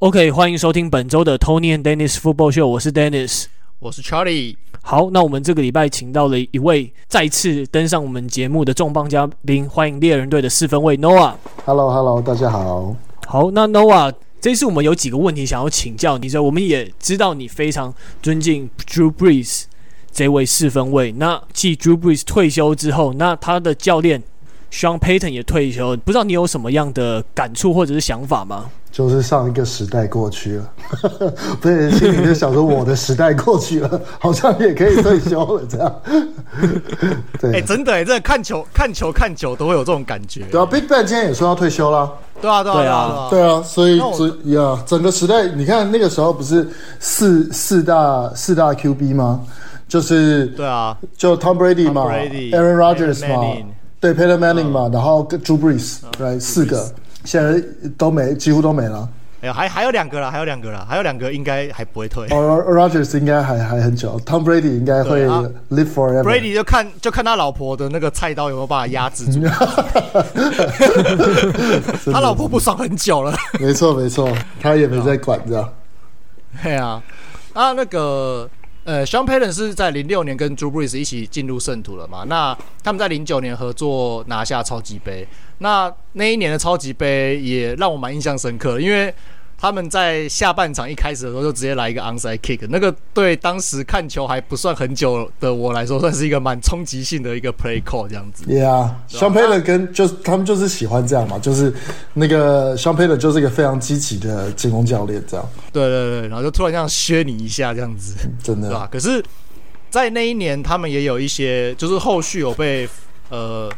OK，欢迎收听本周的 Tony and Dennis Football Show，我是 Dennis，我是 Charlie。好，那我们这个礼拜请到了一位再次登上我们节目的重磅嘉宾，欢迎猎人队的四分卫 Noah。Hello，Hello，大家好。好，那 Noah，这次我们有几个问题想要请教你，说我们也知道你非常尊敬 Drew Brees 这位四分卫。那继 Drew Brees 退休之后，那他的教练 Sean Payton 也退休，不知道你有什么样的感触或者是想法吗？就是上一个时代过去了，不是心里就想说我的时代过去了，好像也可以退休了这样。对，哎、欸，真的哎，真的看球看球看久都会有这种感觉。对啊，Big Bang 今天也说要退休了。对啊，对啊，对啊，对啊，所以所以呀，整个时代，你看那个时候不是四四大四大 QB 吗？就是对啊，就 Tom Brady 嘛 Aaron Rodgers 嘛对 p e t e r Manning 嘛，然后跟 Drew Brees，来、right, 四个。现在都没，几乎都没了。哎呦，还还有两个了，还有两个了，还有两个应该还不会退。哦，Rodgers 应该还还很久，Tom Brady 应该会 live forever。Brady 就看就看他老婆的那个菜刀有没有办法压制住。他老婆不爽很久了。没错没错，他也没在管着。对啊，啊那个。呃，Sean Payton 是在零六年跟 Drew Brees 一起进入圣徒了嘛？那他们在零九年合作拿下超级杯，那那一年的超级杯也让我蛮印象深刻，因为。他们在下半场一开始的时候就直接来一个 onside kick，那个对当时看球还不算很久的我来说，算是一个蛮冲击性的一个 play call 这样子。Yeah，Sean Payton 跟就他们就是喜欢这样嘛，就是那个 Sean Payton 就是一个非常积极的进攻教练这样。对对对，然后就突然这样削你一下这样子，真的，对吧？可是，在那一年他们也有一些，就是后续有被呃。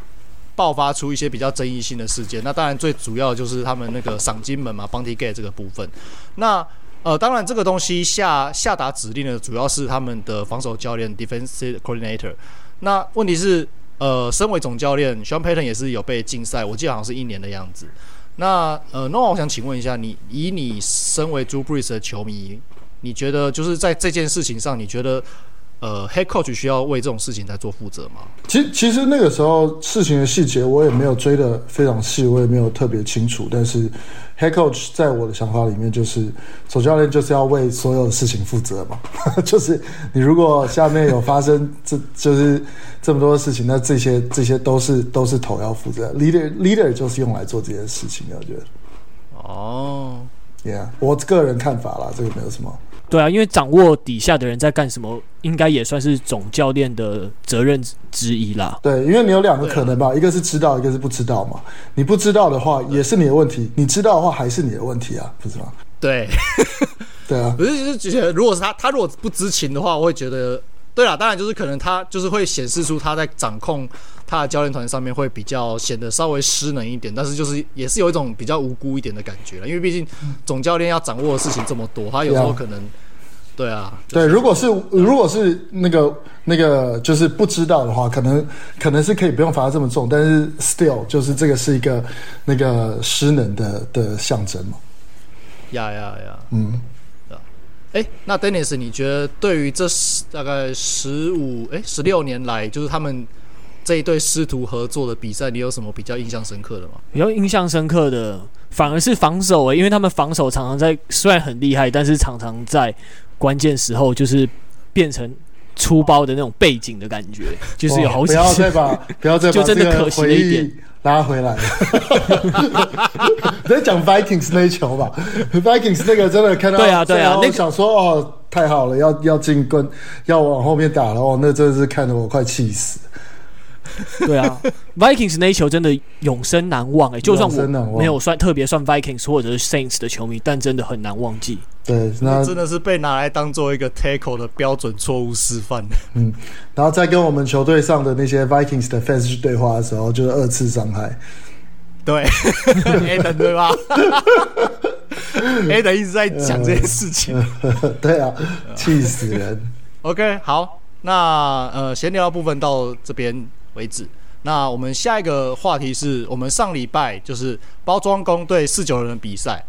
爆发出一些比较争议性的事件，那当然最主要就是他们那个赏金门嘛，Bounty Gate 这个部分。那呃，当然这个东西下下达指令的主要是他们的防守教练 Defensive Coordinator。那问题是，呃，身为总教练 Sean Payton 也是有被禁赛，我记得好像是一年的样子。那呃，那我想请问一下，你以你身为 Drew Brees 的球迷，你觉得就是在这件事情上，你觉得？呃，head coach 需要为这种事情在做负责吗？其实，其实那个时候事情的细节我也没有追得非常细，我也没有特别清楚。但是，head coach 在我的想法里面，就是总教练就是要为所有的事情负责嘛。就是你如果下面有发生这就是这么多的事情，那这些这些都是都是头要负责。leader leader 就是用来做这件事情的，我觉得。哦，Yeah，我个人看法啦，这个没有什么。对啊，因为掌握底下的人在干什么，应该也算是总教练的责任之一啦。对，因为你有两个可能吧，一个是知道，一个是不知道嘛。你不知道的话，也是你的问题；你知道的话，还是你的问题啊，不是吗？对，对啊。不是就是觉得，如果是他，他如果不知情的话，我会觉得，对啦，当然就是可能他就是会显示出他在掌控他的教练团上面会比较显得稍微失能一点，但是就是也是有一种比较无辜一点的感觉了，因为毕竟总教练要掌握的事情这么多，他有时候可能。对啊，对，如果是如果是那个那个就是不知道的话，可能可能是可以不用罚得这么重，但是 still 就是这个是一个那个失能的的象征嘛。呀呀呀，嗯，哎，那 Dennis，你觉得对于这十大概十五哎十六年来，就是他们这一对师徒合作的比赛，你有什么比较印象深刻的吗？比较印象深刻的反而是防守哎，因为他们防守常常在虽然很厉害，但是常常在。关键时候就是变成粗暴的那种背景的感觉，就是有好几次。不要再把不要再把 这个回忆拉回来。在讲 Vikings 那一球吧，Vikings 那个真的看到对啊对啊，那想说哦太好了，要要进攻，要往后面打了哦，那真的是看得我快气死。对啊，Vikings 那一球真的永生难忘哎、欸，就算我没有算特别算 Vikings 或者是 Saints 的球迷，但真的很难忘记。对，那真的是被拿来当做一个 tackle 的标准错误示范。嗯，然后在跟我们球队上的那些 Vikings 的 fans 去对话的时候，就是二次伤害。对，Adam 对吧？Adam 一直在讲这件事情。对啊，气死人。OK，好，那呃，闲聊部分到这边为止。那我们下一个话题是我们上礼拜就是包装工对四九人的比赛。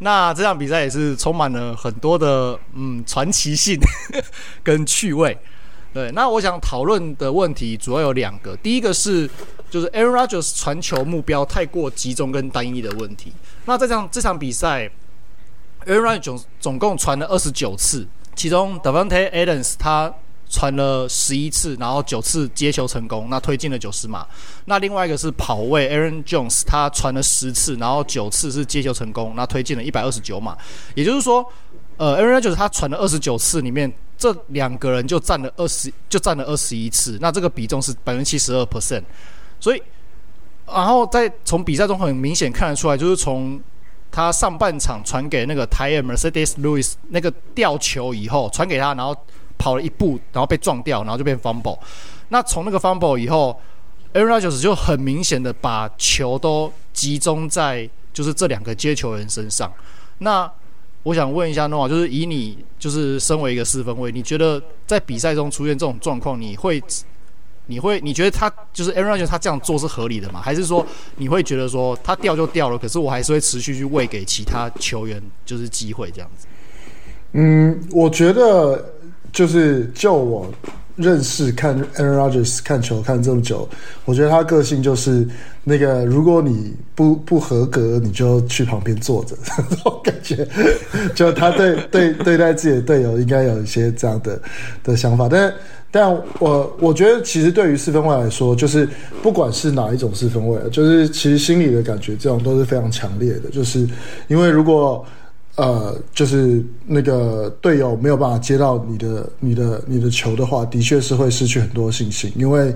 那这场比赛也是充满了很多的嗯传奇性 跟趣味。对，那我想讨论的问题主要有两个，第一个是就是 Aaron Rodgers 传球目标太过集中跟单一的问题。那这场这场比赛 Aaron Rodgers 总总共传了二十九次，其中 Davante Adams 他传了十一次，然后九次接球成功，那推进了九十码。那另外一个是跑位 Aaron Jones，他传了十次，然后九次是接球成功，那推进了一百二十九码。也就是说，呃，Aaron Jones 他传了二十九次里面，这两个人就占了二十，就占了二十一次。那这个比重是百分之七十二 percent。所以，然后在从比赛中很明显看得出来，就是从他上半场传给那个 Tye Mercedes Lewis 那个吊球以后，传给他，然后跑了一步，然后被撞掉，然后就变 fumble。那从那个 fumble 以后，Aaron Rodgers 就很明显的把球都集中在就是这两个接球人身上。那我想问一下 Noah，就是以你就是身为一个四分卫，你觉得在比赛中出现这种状况，你会？你会你觉得他就是 Aaron Rodgers 他这样做是合理的吗？还是说你会觉得说他掉就掉了，可是我还是会持续去喂给其他球员就是机会这样子？嗯，我觉得就是就我认识看 Aaron Rodgers 看球看这么久，我觉得他个性就是那个如果你不不合格，你就去旁边坐着，这种感觉。就他对对对待自己的队友应该有一些这样的的想法，但。但我我觉得，其实对于四分卫来说，就是不管是哪一种四分卫，就是其实心里的感觉，这种都是非常强烈的。就是因为如果呃，就是那个队友没有办法接到你的、你的、你的球的话，的确是会失去很多信心，因为。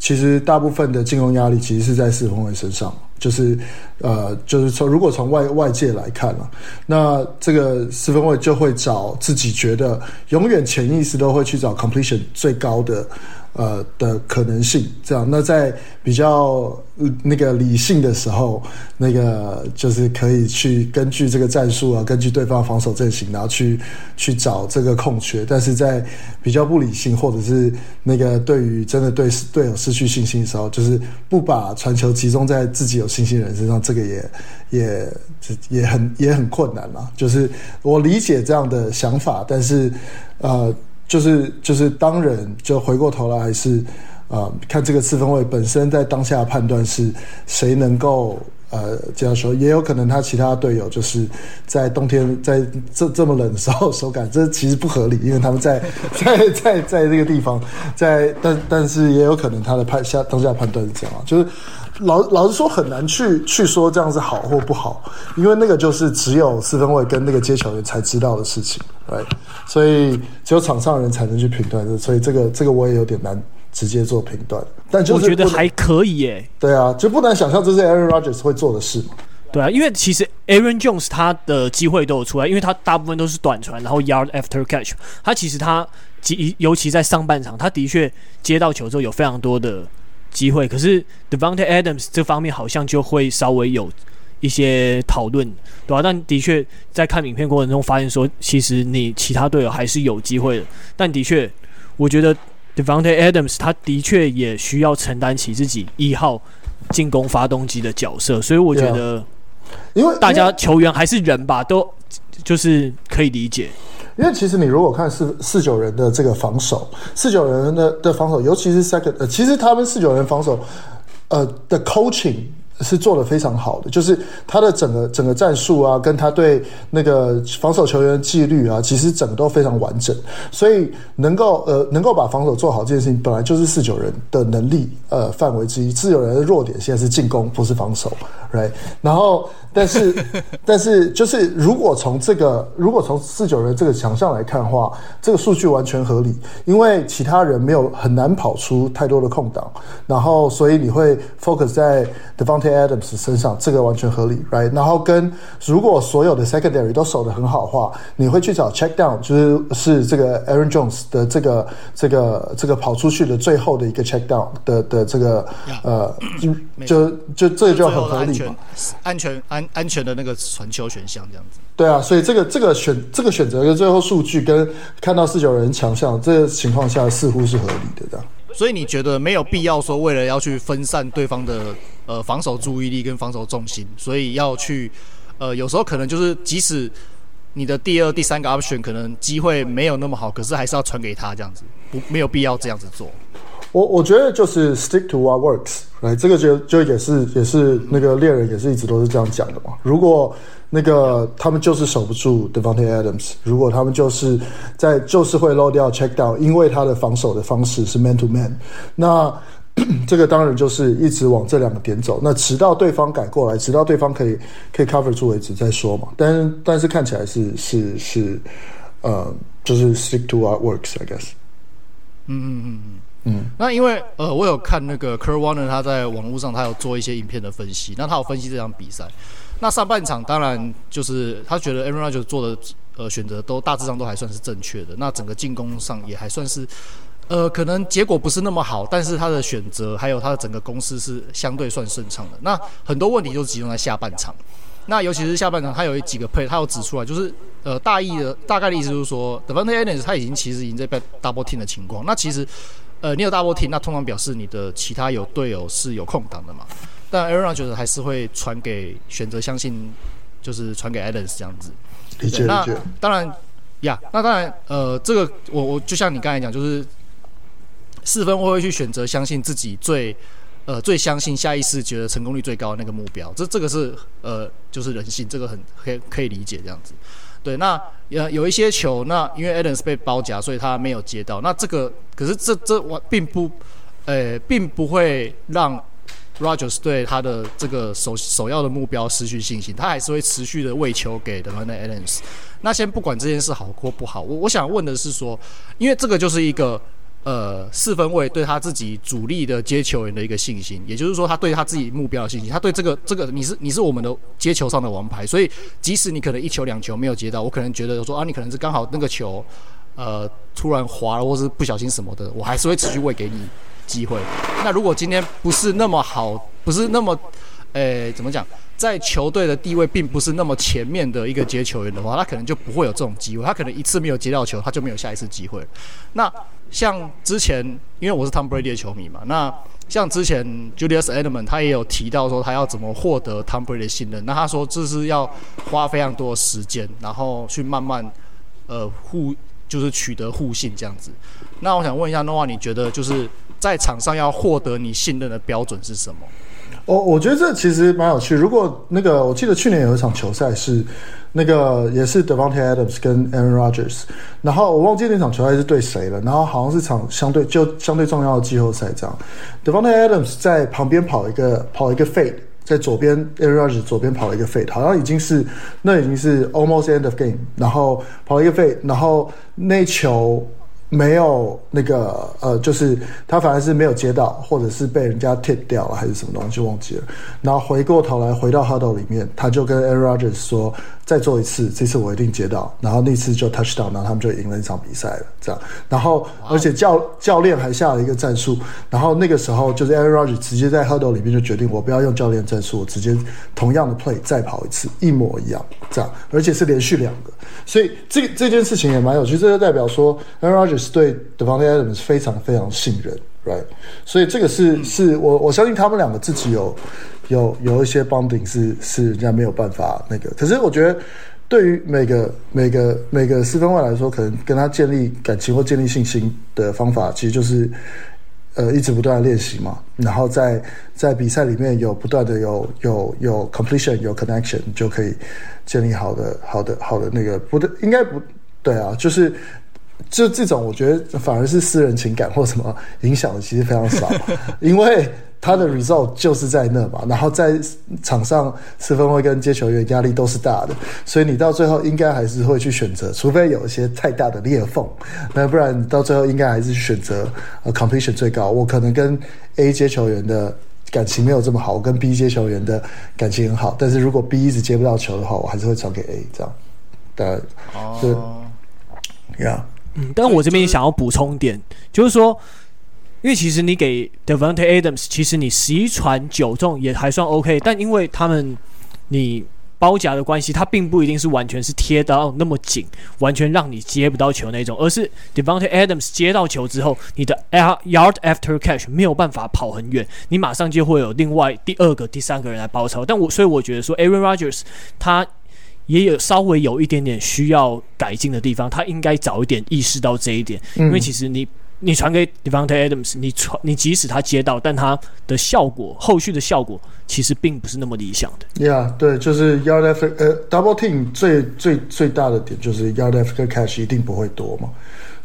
其实大部分的进攻压力其实是在四分卫身上，就是，呃，就是从如果从外外界来看了，那这个四分卫就会找自己觉得永远潜意识都会去找 completion 最高的。呃的可能性，这样，那在比较那个理性的时候，那个就是可以去根据这个战术啊，根据对方防守阵型，然后去去找这个空缺。但是在比较不理性，或者是那个对于真的对队友失去信心的时候，就是不把传球集中在自己有信心的人身上，这个也也也很也很困难嘛。就是我理解这样的想法，但是呃。就是就是当人就回过头来还是，呃，看这个四分位本身在当下判断是谁能够呃这样说，也有可能他其他队友就是在冬天在这这么冷的时候手感，这其实不合理，因为他们在在在在这个地方，在但但是也有可能他的判下当下判断是这样啊，就是。老老实说，很难去去说这样子好或不好，因为那个就是只有四分卫跟那个接球员才知道的事情，对，所以只有场上的人才能去评断，所以这个这个我也有点难直接做评断。但就是我觉得还可以耶。对啊，就不难想象这是 Aaron Rodgers 会做的事嘛。对啊，因为其实 Aaron Jones 他的机会都有出来，因为他大部分都是短传，然后 Yard After Catch，他其实他尤其在上半场，他的确接到球之后有非常多的。机会，可是 Devante Adams 这方面好像就会稍微有一些讨论，对吧、啊？但的确在看影片过程中发现说，其实你其他队友还是有机会的。但的确，我觉得 Devante Adams 他的确也需要承担起自己一号进攻发动机的角色，所以我觉得，因为大家球员还是人吧，都就是可以理解。因为其实你如果看四四九人的这个防守，四九人的的防守，尤其是 second，其实他们四九人防守，呃的 coaching。是做的非常好的，就是他的整个整个战术啊，跟他对那个防守球员的纪律啊，其实整个都非常完整，所以能够呃能够把防守做好这件事情，本来就是四九人的能力呃范围之一。四九人的弱点现在是进攻，不是防守，right？然后但是但是就是如果从这个如果从四九人这个强项来看的话，这个数据完全合理，因为其他人没有很难跑出太多的空档，然后所以你会 focus 在 Adams 身上，这个完全合理，right？然后跟如果所有的 secondary 都守得很好的话，你会去找 check down，就是是这个 Aaron Jones 的这个这个这个跑出去的最后的一个 check down 的的这个呃，就就这就很合理嘛，安全安安全的那个传球选项这样子。对啊，所以这个这个选这个选择跟最后数据跟看到四九人强项，这个情况下似乎是合理的这样。所以你觉得没有必要说为了要去分散对方的呃防守注意力跟防守重心，所以要去呃有时候可能就是即使你的第二、第三个 option 可能机会没有那么好，可是还是要传给他这样子，不没有必要这样子做。我我觉得就是 stick to what works，来，这个就就也是也是那个猎人也是一直都是这样讲的嘛。如果那个他们就是守不住 Devante Adams，如果他们就是在就是会漏掉 check down，因为他的防守的方式是 man to man，那这个当然就是一直往这两个点走，那直到对方改过来，直到对方可以可以 cover 住为止再说嘛。但是但是看起来是是是呃，就是 stick to our works，I guess。嗯嗯嗯嗯嗯。那因为呃，我有看那个 Kurt Warner 他在网络上他有做一些影片的分析，那他有分析这场比赛。那上半场当然就是他觉得 Aaron Rodgers 做的呃选择都大致上都还算是正确的，那整个进攻上也还算是。呃，可能结果不是那么好，但是他的选择还有他的整个公司是相对算顺畅的。那很多问题就集中在下半场，那尤其是下半场，他有几个 play，他有指出来，就是呃大意的大概的意思就是说 d e v a n t e Adams 他已经其实已经在被 double team 的情况。那其实呃你有 double team，那通常表示你的其他有队友是有空档的嘛。但 Aaron 觉得还是会传给选择相信，就是传给 Adams 这样子。理解理解。那当然呀，那当然呃这个我我就像你刚才讲，就是。四分卫会去选择相信自己最，呃，最相信下意识觉得成功率最高的那个目标，这这个是呃，就是人性，这个很可以可以理解这样子。对，那呃有一些球，那因为 Adams 被包夹，所以他没有接到。那这个可是这这我并不，呃，并不会让 Rogers 对他的这个首首要的目标失去信心，他还是会持续的喂球给 Davante Adams。那先不管这件事好或不好，我我想问的是说，因为这个就是一个。呃，四分卫对他自己主力的接球员的一个信心，也就是说，他对他自己目标的信心，他对这个这个你是你是我们的接球上的王牌，所以即使你可能一球两球没有接到，我可能觉得说啊，你可能是刚好那个球，呃，突然滑了，或是不小心什么的，我还是会持续喂给你机会。那如果今天不是那么好，不是那么，诶，怎么讲，在球队的地位并不是那么前面的一个接球员的话，他可能就不会有这种机会，他可能一次没有接到球，他就没有下一次机会。那像之前，因为我是 Tom Brady 的球迷嘛，那像之前 Julius Edelman 他也有提到说他要怎么获得 Tom Brady 的信任，那他说这是要花非常多的时间，然后去慢慢呃互就是取得互信这样子。那我想问一下 Noah，你觉得就是在场上要获得你信任的标准是什么？我我觉得这其实蛮有趣。如果那个我记得去年有一场球赛是。那个也是 Davante Adams 跟 Aaron Rodgers，然后我忘记那场球赛是对谁了，然后好像是场相对就相对重要的季后赛这样。Davante Adams 在旁边跑一个跑一个 fade，在左边 Aaron Rodgers 左边跑了一个 fade，好像已经是那已经是 almost end of game，然后跑了一个 fade，然后那球。没有那个呃，就是他反而是没有接到，或者是被人家 tip 掉了，还是什么东西忘记了。然后回过头来回到 huddle 里面，他就跟 Aaron Rodgers 说：“再做一次，这次我一定接到。”然后那次就 touchdown，然后他们就赢了一场比赛了。这样，然后而且教教练还下了一个战术，然后那个时候就是 Aaron Rodgers 直接在 huddle 里面就决定，我不要用教练战术，我直接同样的 play 再跑一次，一模一样，这样，而且是连续两个。所以这这件事情也蛮有趣，这就代表说 Aaron Rodgers 对 Devontae Adams 非常非常信任，right？所以这个是是我我相信他们两个自己有有有一些 bonding 是是人家没有办法那个。可是我觉得对于每个每个每个四分外来说，可能跟他建立感情或建立信心的方法，其实就是呃一直不断的练习嘛，然后在在比赛里面有不断的有有有 completion 有 connection 就可以。建立好的、好的、好的那个不对，应该不对啊，就是就这种，我觉得反而是私人情感或什么影响的，其实非常少，因为他的 result 就是在那嘛，然后在场上四分卫跟接球员压力都是大的，所以你到最后应该还是会去选择，除非有一些太大的裂缝，那不然到最后应该还是去选择呃 completion 最高。我可能跟 A 接球员的。感情没有这么好，我跟 B 接球员的感情很好，但是如果 B 一直接不到球的话，我还是会传给 A 这样。对，是，呀，嗯，但我这边想要补充一点，就是说，因为其实你给 Devante Adams，其实你十一传九中也还算 OK，但因为他们你。包夹的关系，他并不一定是完全是贴到那么紧，完全让你接不到球那种，而是 Devante Adams 接到球之后，你的 yard after catch 没有办法跑很远，你马上就会有另外第二个、第三个人来包抄。但我所以我觉得说，Aaron Rodgers 他也有稍微有一点点需要改进的地方，他应该早一点意识到这一点，因为其实你。你传给 Devante Adams，你传你即使他接到，但他的效果后续的效果其实并不是那么理想的。Yeah，对，就是 Yard After 呃 Double Team 最最最大的点就是 Yard After Catch 一定不会多嘛，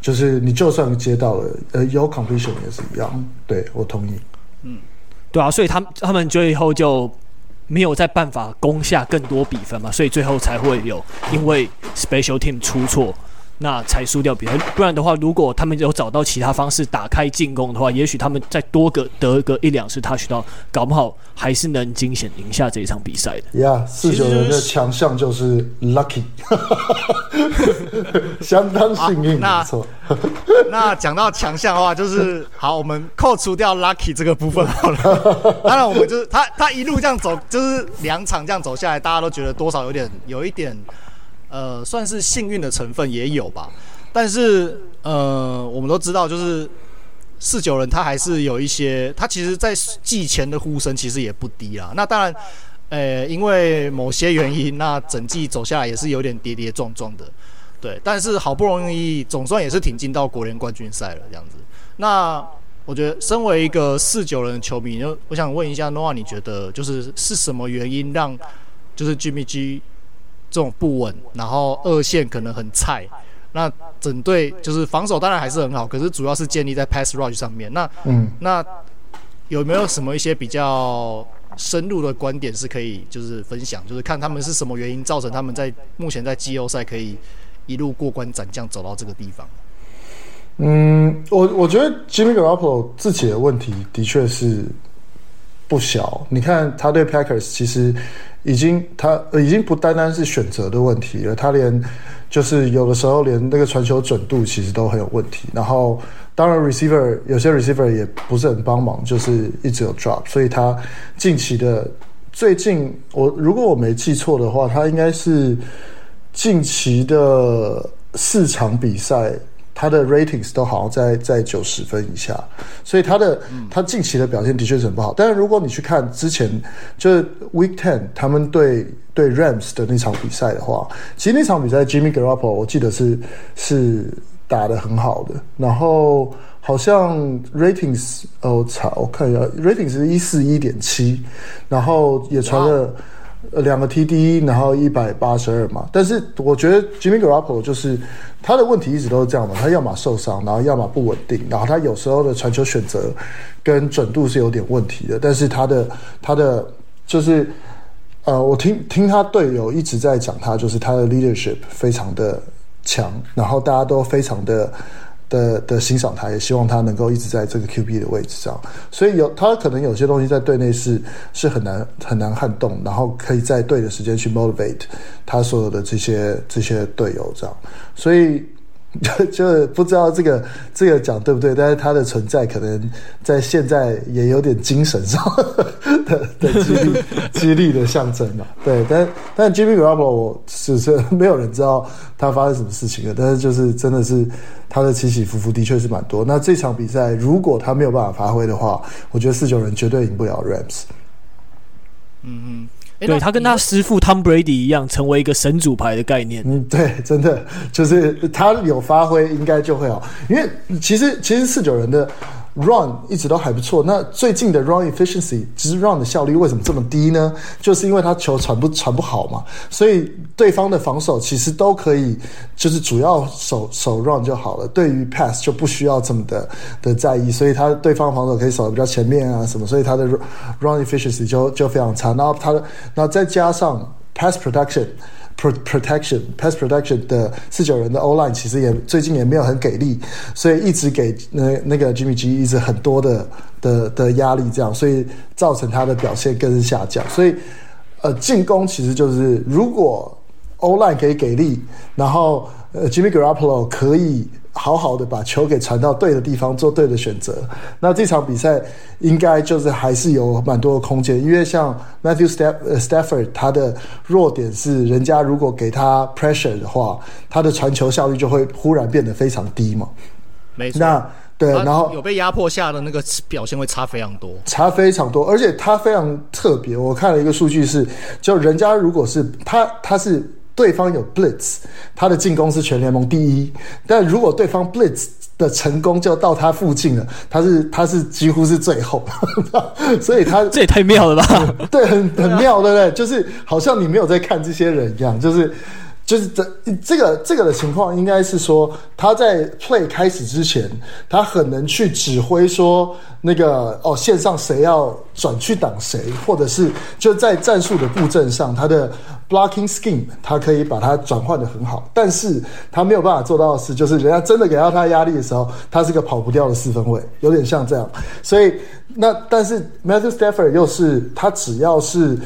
就是你就算接到了，呃，有 Completion 也是一样。对，我同意。嗯，对啊，所以他们他们最后就没有再办法攻下更多比分嘛，所以最后才会有因为 Special Team 出错。那才输掉比赛，不然的话，如果他们有找到其他方式打开进攻的话，也许他们再多个得个一两次 touch 到，搞不好还是能惊险赢下这一场比赛的。呀，四九人的强项就是 lucky，相当幸运。那那讲到强项的话，就是好，我们扣除掉 lucky 这个部分好了。当然，我们就是他他一路这样走，就是两场这样走下来，大家都觉得多少有点有一点。呃，算是幸运的成分也有吧，但是呃，我们都知道，就是四九人他还是有一些，他其实在季前的呼声其实也不低啦。那当然，呃，因为某些原因，那整季走下来也是有点跌跌撞撞的，对。但是好不容易总算也是挺进到国联冠军赛了，这样子。那我觉得，身为一个四九人的球迷，就我想问一下诺瓦你觉得就是是什么原因让就是 Jimmy G 这种不稳，然后二线可能很菜，那整队就是防守当然还是很好，可是主要是建立在 pass rush 上面。那嗯，那有没有什么一些比较深入的观点是可以就是分享？就是看他们是什么原因造成他们在目前在季后赛可以一路过关斩将走到这个地方？嗯，我我觉得 Jimmy Garoppolo 自己的问题的确是不小。你看他对 Packers 其实。已经他已经不单单是选择的问题了，他连就是有的时候连那个传球准度其实都很有问题。然后当然 receiver 有些 receiver 也不是很帮忙，就是一直有 drop。所以他近期的最近我如果我没记错的话，他应该是近期的四场比赛。他的 ratings 都好像在在九十分以下，所以他的他近期的表现的确是很不好。但是如果你去看之前就是 Week Ten 他们对对 Rams 的那场比赛的话，其实那场比赛 Jimmy Garoppolo 我记得是是打得很好的，然后好像 ratings 哦，我查我看一下 ratings 是一四一点七，然后也传了。两个 TD，然后一百八十二嘛。但是我觉得 Jimmy Garoppolo 就是他的问题一直都是这样嘛，他要么受伤，然后要么不稳定，然后他有时候的传球选择跟准度是有点问题的。但是他的他的就是呃，我听听他队友一直在讲他，就是他的 leadership 非常的强，然后大家都非常的。的的欣赏他，也希望他能够一直在这个 QB 的位置上，所以有他可能有些东西在队内是是很难很难撼动，然后可以在对的时间去 motivate 他所有的这些这些队友这样，所以。就 就不知道这个这个讲对不对，但是他的存在可能在现在也有点精神上 的的激励激励的象征嘛。对，但但 Jimmy Garoppolo 我是是没有人知道他发生什么事情了，但是就是真的是他的起起伏伏的确是蛮多。那这场比赛如果他没有办法发挥的话，我觉得四九人绝对赢不了 Rams。嗯嗯。对，他跟他师傅 Tom Brady 一样，成为一个神主牌的概念。嗯，对，真的就是他有发挥，应该就会好。因为其实其实四九人的。Run 一直都还不错，那最近的 Run efficiency，其实 Run 的效率为什么这么低呢？就是因为他球传不传不好嘛，所以对方的防守其实都可以，就是主要守守 Run 就好了。对于 Pass 就不需要这么的的在意，所以他对方防守可以守得比较前面啊什么，所以他的 Run efficiency 就就非常差。然后他的，那再加上 Pass protection。protection pass protection 的四九人的 online 其实也最近也没有很给力，所以一直给那那个 Jimmy G 一直很多的的的压力，这样，所以造成他的表现更是下降。所以呃，进攻其实就是如果 online 可以给力，然后呃 Jimmy Garoppolo 可以。好好的把球给传到对的地方，做对的选择。那这场比赛应该就是还是有蛮多的空间，因为像 Matthew Stafford 他的弱点是，人家如果给他 pressure 的话，他的传球效率就会忽然变得非常低嘛。没错。那对，然后有被压迫下的那个表现会差非常多，差非常多，而且他非常特别。我看了一个数据是，就人家如果是他他是。对方有 blitz，他的进攻是全联盟第一。但如果对方 blitz 的成功就到他附近了，他是他是几乎是最后，所以他 这也太妙了吧？对，很很妙，对不对？就是好像你没有在看这些人一样，就是。就是这这个这个的情况，应该是说他在 play 开始之前，他很能去指挥说那个哦线上谁要转去挡谁，或者是就在战术的布阵上，他的 blocking scheme 他可以把它转换得很好，但是他没有办法做到的是，就是人家真的给到他压力的时候，他是个跑不掉的四分卫，有点像这样。所以那但是 Matthew Stafford 又是他只要是。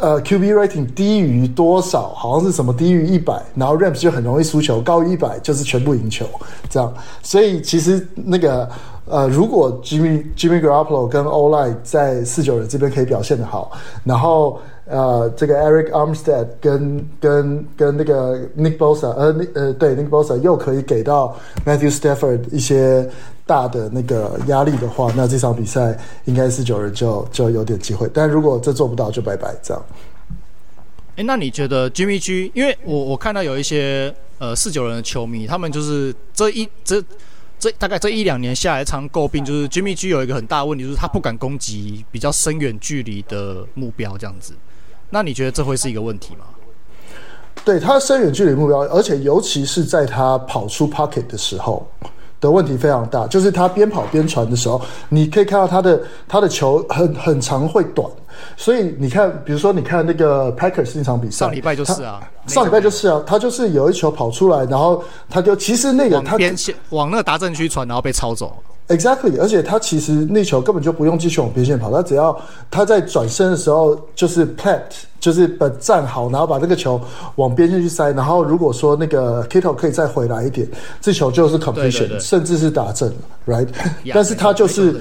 呃，QB rating 低于多少？好像是什么低于一百，然后 Rams 就很容易输球；高于一百就是全部赢球，这样。所以其实那个呃，如果 Jimmy Jimmy Garoppolo 跟 Oline 在四九人这边可以表现得好，然后。呃，这个 Eric Armstead 跟跟跟那个 Nick Bosa，呃，呃，对，Nick Bosa 又可以给到 Matthew Stafford 一些大的那个压力的话，那这场比赛应该是九人就就有点机会。但如果这做不到，就拜拜这样。哎，那你觉得 Jimmy G？因为我我看到有一些呃四九人的球迷，他们就是这一这这大概这一两年下来，常诟病就是 Jimmy G 有一个很大的问题，就是他不敢攻击比较深远距离的目标，这样子。那你觉得这会是一个问题吗？对，他深远距离目标，而且尤其是在他跑出 pocket 的时候的问题非常大。就是他边跑边传的时候，你可以看到他的他的球很很长会短。所以你看，比如说你看那个 Packers 那场比赛，上礼拜就是啊，上礼拜就是啊，他就是有一球跑出来，然后他就其实那个他边线往那个达阵区传，然后被抄走。Exactly，而且他其实那球根本就不用继续往边线跑，他只要他在转身的时候就是 plant，就是把站好，然后把这个球往边线去塞，然后如果说那个 Kittle 可以再回来一点，这球就是 completion，甚至是打正，right？但是他就是。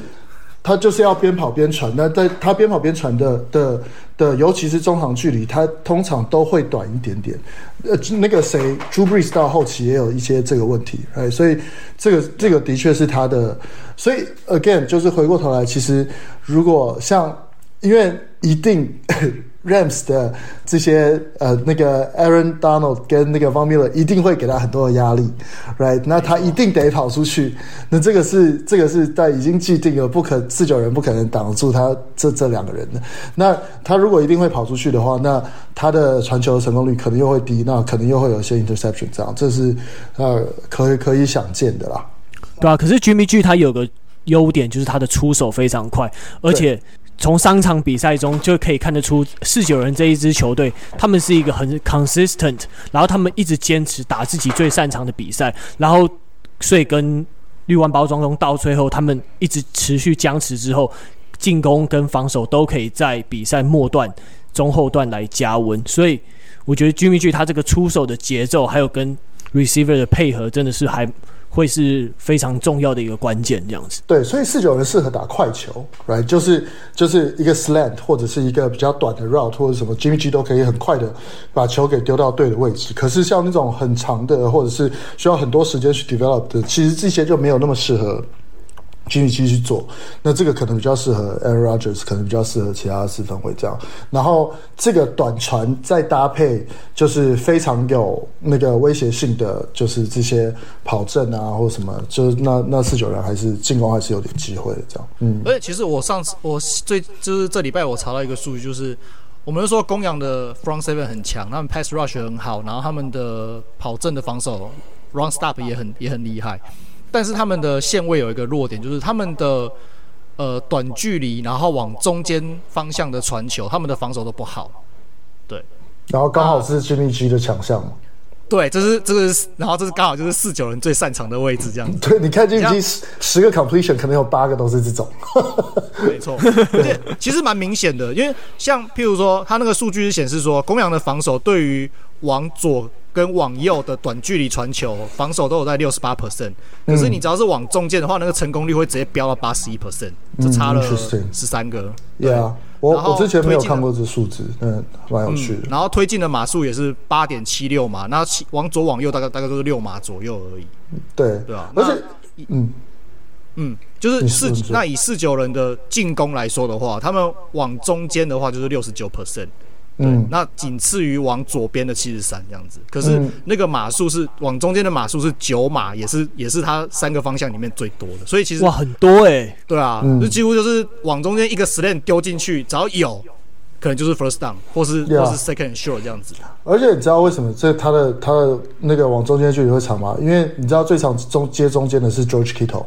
他就是要边跑边传，那在他边跑边传的的的，尤其是中长距离，他通常都会短一点点。呃，那个谁，Drew Brees 到后期也有一些这个问题，哎，所以这个这个的确是他的。所以 again，就是回过头来，其实如果像，因为一定。Rams 的这些呃，那个 Aaron Donald 跟那个 Von Miller 一定会给他很多的压力，right？那他一定得跑出去。那这个是这个是在已经既定了，不可四九人不可能挡住他这这两个人的。那他如果一定会跑出去的话，那他的传球成功率可能又会低，那可能又会有一些 interception，这样这是呃可以可以想见的啦。对啊，可是 Jimmy G 他有个优点就是他的出手非常快，而且。从三场比赛中就可以看得出，四九人这一支球队，他们是一个很 consistent，然后他们一直坚持打自己最擅长的比赛，然后所以跟绿湾包装中到最后，他们一直持续僵持之后，进攻跟防守都可以在比赛末段、中后段来加温，所以我觉得 Jimmy G 他这个出手的节奏，还有跟 receiver 的配合，真的是还。会是非常重要的一个关键，这样子。对，所以四九人适合打快球，right？就是就是一个 slant 或者是一个比较短的 route 或者什么 GPG 都可以很快的把球给丢到对的位置。可是像那种很长的，或者是需要很多时间去 develop 的，其实这些就没有那么适合。继续继续做，那这个可能比较适合 Aaron Rodgers，可能比较适合其他四分卫这样。然后这个短传再搭配，就是非常有那个威胁性的，就是这些跑阵啊，或什么，就是那那四九人还是进攻还是有点机会的这样。嗯，而且其实我上次我最就是这礼拜我查到一个数据，就是我们说公羊的 front seven 很强，他们 pass rush 很好，然后他们的跑阵的防守 run stop 也很也很厉害。但是他们的线位有一个弱点，就是他们的呃短距离，然后往中间方向的传球，他们的防守都不好。对，然后刚好是 Jimmy G 的强项。对，这是这个是，然后这是刚好就是四九人最擅长的位置，这样子。对，你看 Jimmy G 十十个 completion 可能有八个都是这种。没错，而且其实蛮明显的，因为像譬如说，他那个数据是显示说，公羊的防守对于往左。跟往右的短距离传球防守都有在六十八 percent，可是你只要是往中间的话，那个成功率会直接飙到八十一 percent，就差了十三个。对啊，我我之前没有看过这数字，嗯，蛮有趣的。然后推进的码数也是八点七六码，那往左往右大概大概都是六码左右而已。对对啊，而且嗯嗯，就是四那以四九人的进攻来说的话，他们往中间的话就是六十九 percent。嗯，那仅次于往左边的七十三这样子。可是那个码数是往中间的码数是九码，也是也是它三个方向里面最多的。所以其实哇，很多哎、欸，对啊，嗯、就几乎就是往中间一个 slant 丢进去，只要有。可能就是 first down，或是 Yeah. 或是 second short 这样子。而且你知道为什么这他的他的那个往中间距离会长吗？因为你知道最长中接中间的是 George Kittle，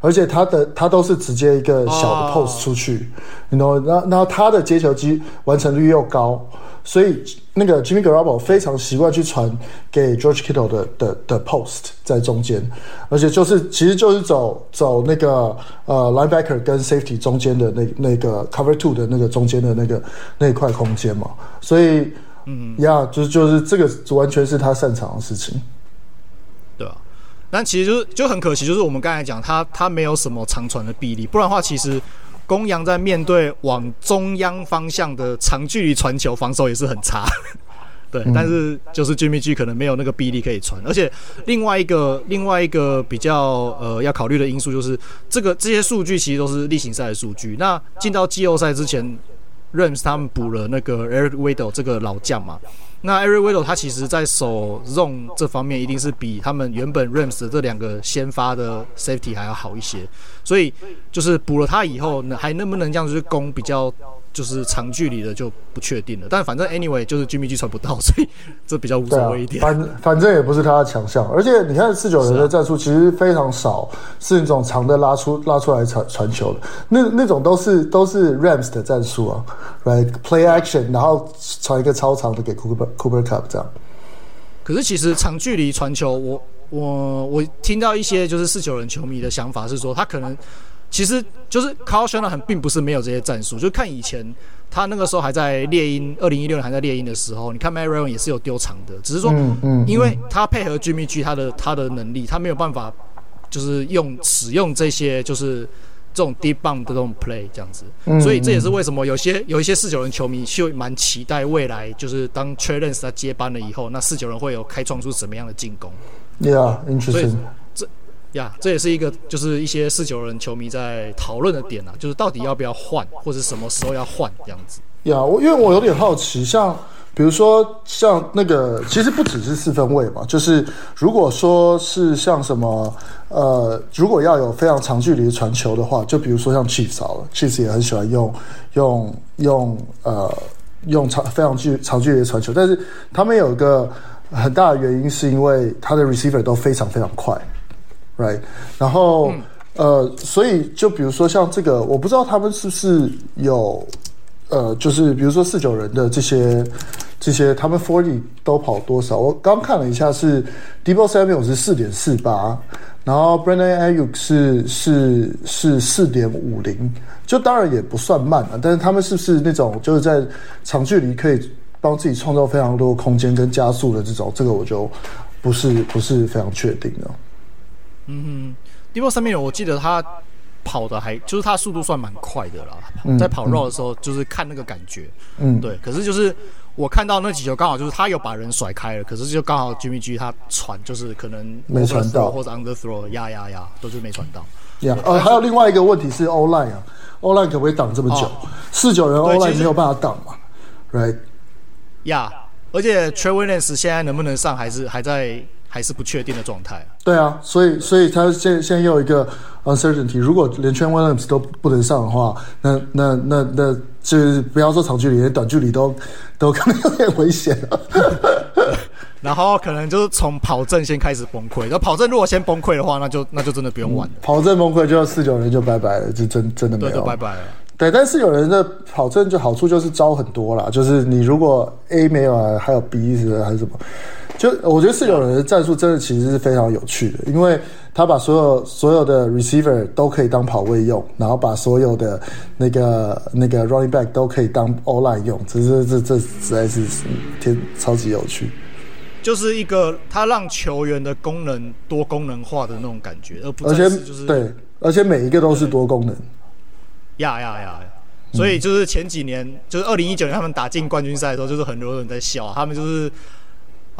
而且他的他都是直接一个小的 post 出去，你懂吗？然后然后他的接球机完成率又高。所以那个 Jimmy Garoppolo 非常习惯去传给 George Kittle 的的的 post 在中间，而且就是其实就是走走那个呃 linebacker 跟 safety 中间的那那个 cover two 的那个中间的那个那一块空间嘛，所以嗯呀，就就是这个完全是他擅长的事情，但其实就是就很可惜，就是我们刚才讲他他没有什么长传的臂力，不然的话其实。公羊在面对往中央方向的长距离传球，防守也是很差，对。但是就是 Jimmy G 可能没有那个臂力可以传，而且另外一个另外一个比较呃要考虑的因素就是这个这些数据其实都是例行赛的数据。那进到季后赛之前，Rams 他们补了那个 Eric Weddle 这个老将嘛。那 e r i w i d o 他其实在守 zone 这方面一定是比他们原本 Rams 的这两个先发的 Safety 还要好一些，所以就是补了他以后，呢，还能不能这样子攻比较？就是长距离的就不确定了，但反正 anyway 就是 Jimmy G 传不到，所以这比较无所谓一点。啊、反反正也不是他的强项，而且你看四九人的战术其实非常少，是那种长的拉出拉出来传传球的，那那种都是都是 Rams 的战术啊，right play action，然后传一个超长的给 Cooper Cooper Kupp 这样。可是其实长距离传球，我我我听到一些就是四九人球迷的想法是说，他可能。其实就是 Kyle Shanahan 并不是没有这些战术，就看以前他那个时候还在猎鹰，二零一六年还在猎鹰的时候，你看 Matt Ryan 也是有丢长的，只是说，因为他配合 Jimmy G 他的他的能力，他没有办法就是用使用这些就是这种 deep bomb 的这种 play 这样子，所以这也是为什么有些有一些四九人球迷就蛮期待未来就是当 Trey Lance 他接班了以后，那四九人会有开创出什么样的进攻？Yeah，interesting。呀这也是一个就是一些四九人球迷在讨论的点啊，就是到底要不要换，或者什么时候要换这样子。呀，我因为我有点好奇，像比如说像那个，其实不只是四分卫嘛，就是如果说是像什么呃，如果要有非常长距离的传球的话，就比如说像 Chiefs 好了，Chiefs 也很喜欢用用用呃用长非常距长距离的传球，但是他们有一个很大的原因是因为他的 receiver 都非常非常快。Right，然后、嗯、呃，所以就比如说像这个，我不知道他们是不是有呃，就是比如说四九人的这些这些，他们 forty 都跑多少？我刚看了一下是 Deebo Samuel 是四点四八，然后 Brandon Aiyuk 是是是四点五零，就当然也不算慢了，但是他们是不是那种就是在长距离可以帮自己创造非常多空间跟加速的这种，这个我就不是不是非常确定的。嗯哼，Deebo Samuel 我记得他跑的还就是他速度算蛮快的啦，嗯、在跑绕的时候就是看那个感觉，嗯，对。可是就是我看到那几球刚好就是他有把人甩开了，可是就刚好 Jimmy G 他传就是可能没传到，或者 under throw 压压压都是没传到。呀，呃，还有另外一个问题是 O line 啊，O line 可不可以挡这么久？四九、哦、人 O line 没有办法挡嘛，right？呀，而且 Trey Williams 现在能不能上还是还在。还是不确定的状态。对啊，所以所以他现在现在又有一个 uncertainty，如果连 Trent Williams 都不能上的话，那那那那就是不要说长距离，连短距离都都 可能有点危险了。然后可能就是从跑阵先开始崩溃，然后跑阵如果先崩溃的话，那就那就真的不用玩了。嗯、跑阵崩溃就要四九人就拜拜了，就真真的没有。对，就拜拜了。对，但是有人的跑阵就好处就是招很多啦，就是你如果 A 没有啊，还有 B 是还是什么。就我觉得四九人的战术真的其实是非常有趣的，因为他把所有所有的 receiver 都可以当跑位用，然后把所有的那个那个 running back 都可以当 all line 用，这这这这实在是天超级有趣。就是一个他让球员的功能多功能化的那种感觉，而不是就是对，而且每一个都是多功能。呀呀呀！所以就是前几年，就是二零一九年他们打进冠军赛的时候，就是很多人在笑，他们就是。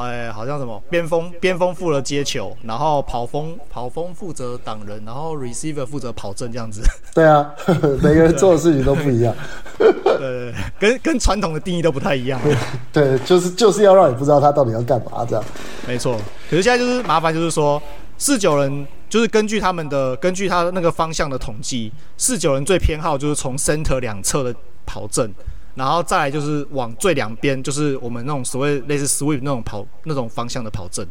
哎，好像什么边锋，边锋负责接球，然后跑锋，跑锋负责挡人，然后 receiver 负责跑阵这样子。对啊，每个人做的事情都不一样。对，对，对，跟跟传统的定义都不太一样。对，就是就是要让你不知道他到底要干嘛这样。没错，可是现在就是麻烦，就是说四九人就是根据他们的根据他那个方向的统计，四九人最偏好就是从 center 两侧的跑阵。然后再来就是往最两边，就是我们那种所谓类似 sweep 那种跑那种方向的跑阵。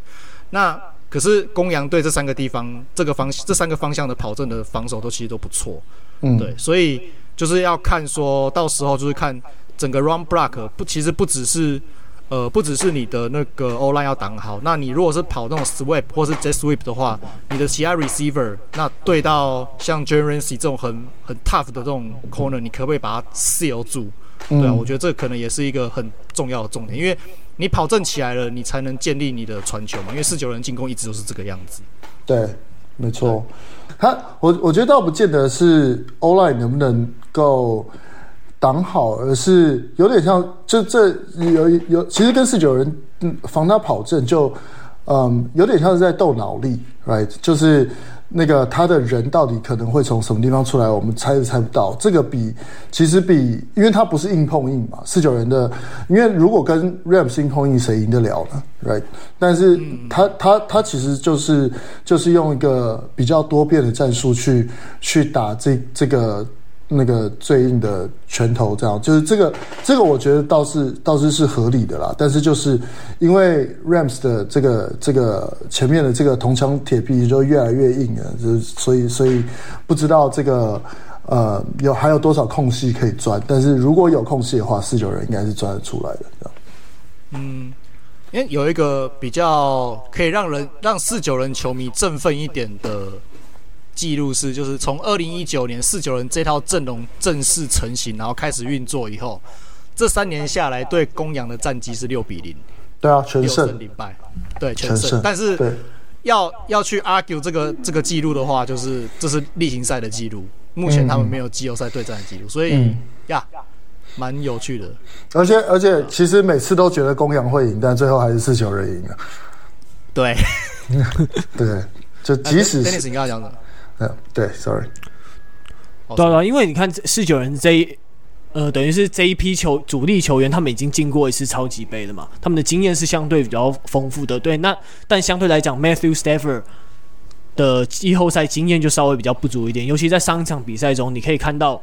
那可是公羊队这三个地方，这个方这三个方向的跑阵的防守都其实都不错。嗯，对，所以就是要看说到时候就是看整个 run block 不，其实不只是呃不只是你的那个 O line 要挡好，那你如果是跑那种 sweep 或是 jet sweep 的话，你的其他 receiver 那对到像 Jalen Ramsey 这种很很 tough 的这种 corner，你可不可以把它 seal 住？对啊，我觉得这可能也是一个很重要的重点，因为你跑正起来了，你才能建立你的传球嘛。因为四九人进攻一直都是这个样子。对，没错。他我我觉得倒不见得是 O-line 能不能够挡好，而是有点像，就这有有，其实跟四九人防他跑正就嗯有点像是在斗脑力，right？就是。那个他的人到底可能会从什么地方出来？我们猜都猜不到。这个比其实比，因为他不是硬碰硬嘛，四九人的。因为如果跟 Rams 硬碰硬，谁赢得了呢？Right？但是他他他其实就是就是用一个比较多变的战术去去打这这个。那个最硬的拳头，这样就是这个，这个我觉得倒是倒是是合理的啦。但是就是因为 Rams 的这个这个前面的这个铜墙铁壁就越来越硬了，就是所以所以不知道这个呃有还有多少空隙可以钻。但是如果有空隙的话，四九人应该是钻得出来的。这样。嗯，因为有一个比较可以让人让四九人球迷振奋一点的。记录是，就是从二零一九年四九人这套阵容正式成型，然后开始运作以后，这三年下来对公羊的战绩是六比零。对啊，全胜零败，对全胜。但是要要去 argue 这个这个记录的话，就是这是例行赛的记录，目前他们没有季后赛对战的记录，所以、嗯、呀，蛮有趣的。而且而且，其实每次都觉得公羊会赢，但最后还是四九人赢了。对，对，就即使是。你刚刚讲的。嗯，对，sorry，对了，因为你看四九人这一，呃，等于是这一批球主力球员，他们已经进过一次超级杯了嘛，他们的经验是相对比较丰富的。对，那但相对来讲，Matthew Stafford 的季后赛经验就稍微比较不足一点，尤其在上一场比赛中，你可以看到，